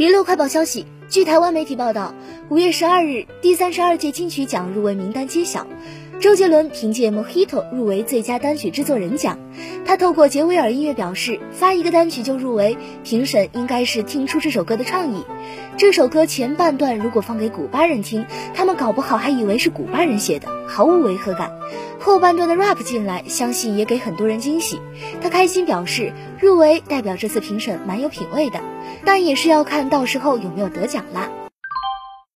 娱乐快报消息，据台湾媒体报道，五月十二日，第三十二届金曲奖入围名单揭晓。周杰伦凭借《Mojito》入围最佳单曲制作人奖。他透过杰威尔音乐表示，发一个单曲就入围，评审应该是听出这首歌的创意。这首歌前半段如果放给古巴人听，他们搞不好还以为是古巴人写的，毫无违和感。后半段的 rap 进来，相信也给很多人惊喜。他开心表示，入围代表这次评审蛮有品位的，但也是要看到时候有没有得奖啦。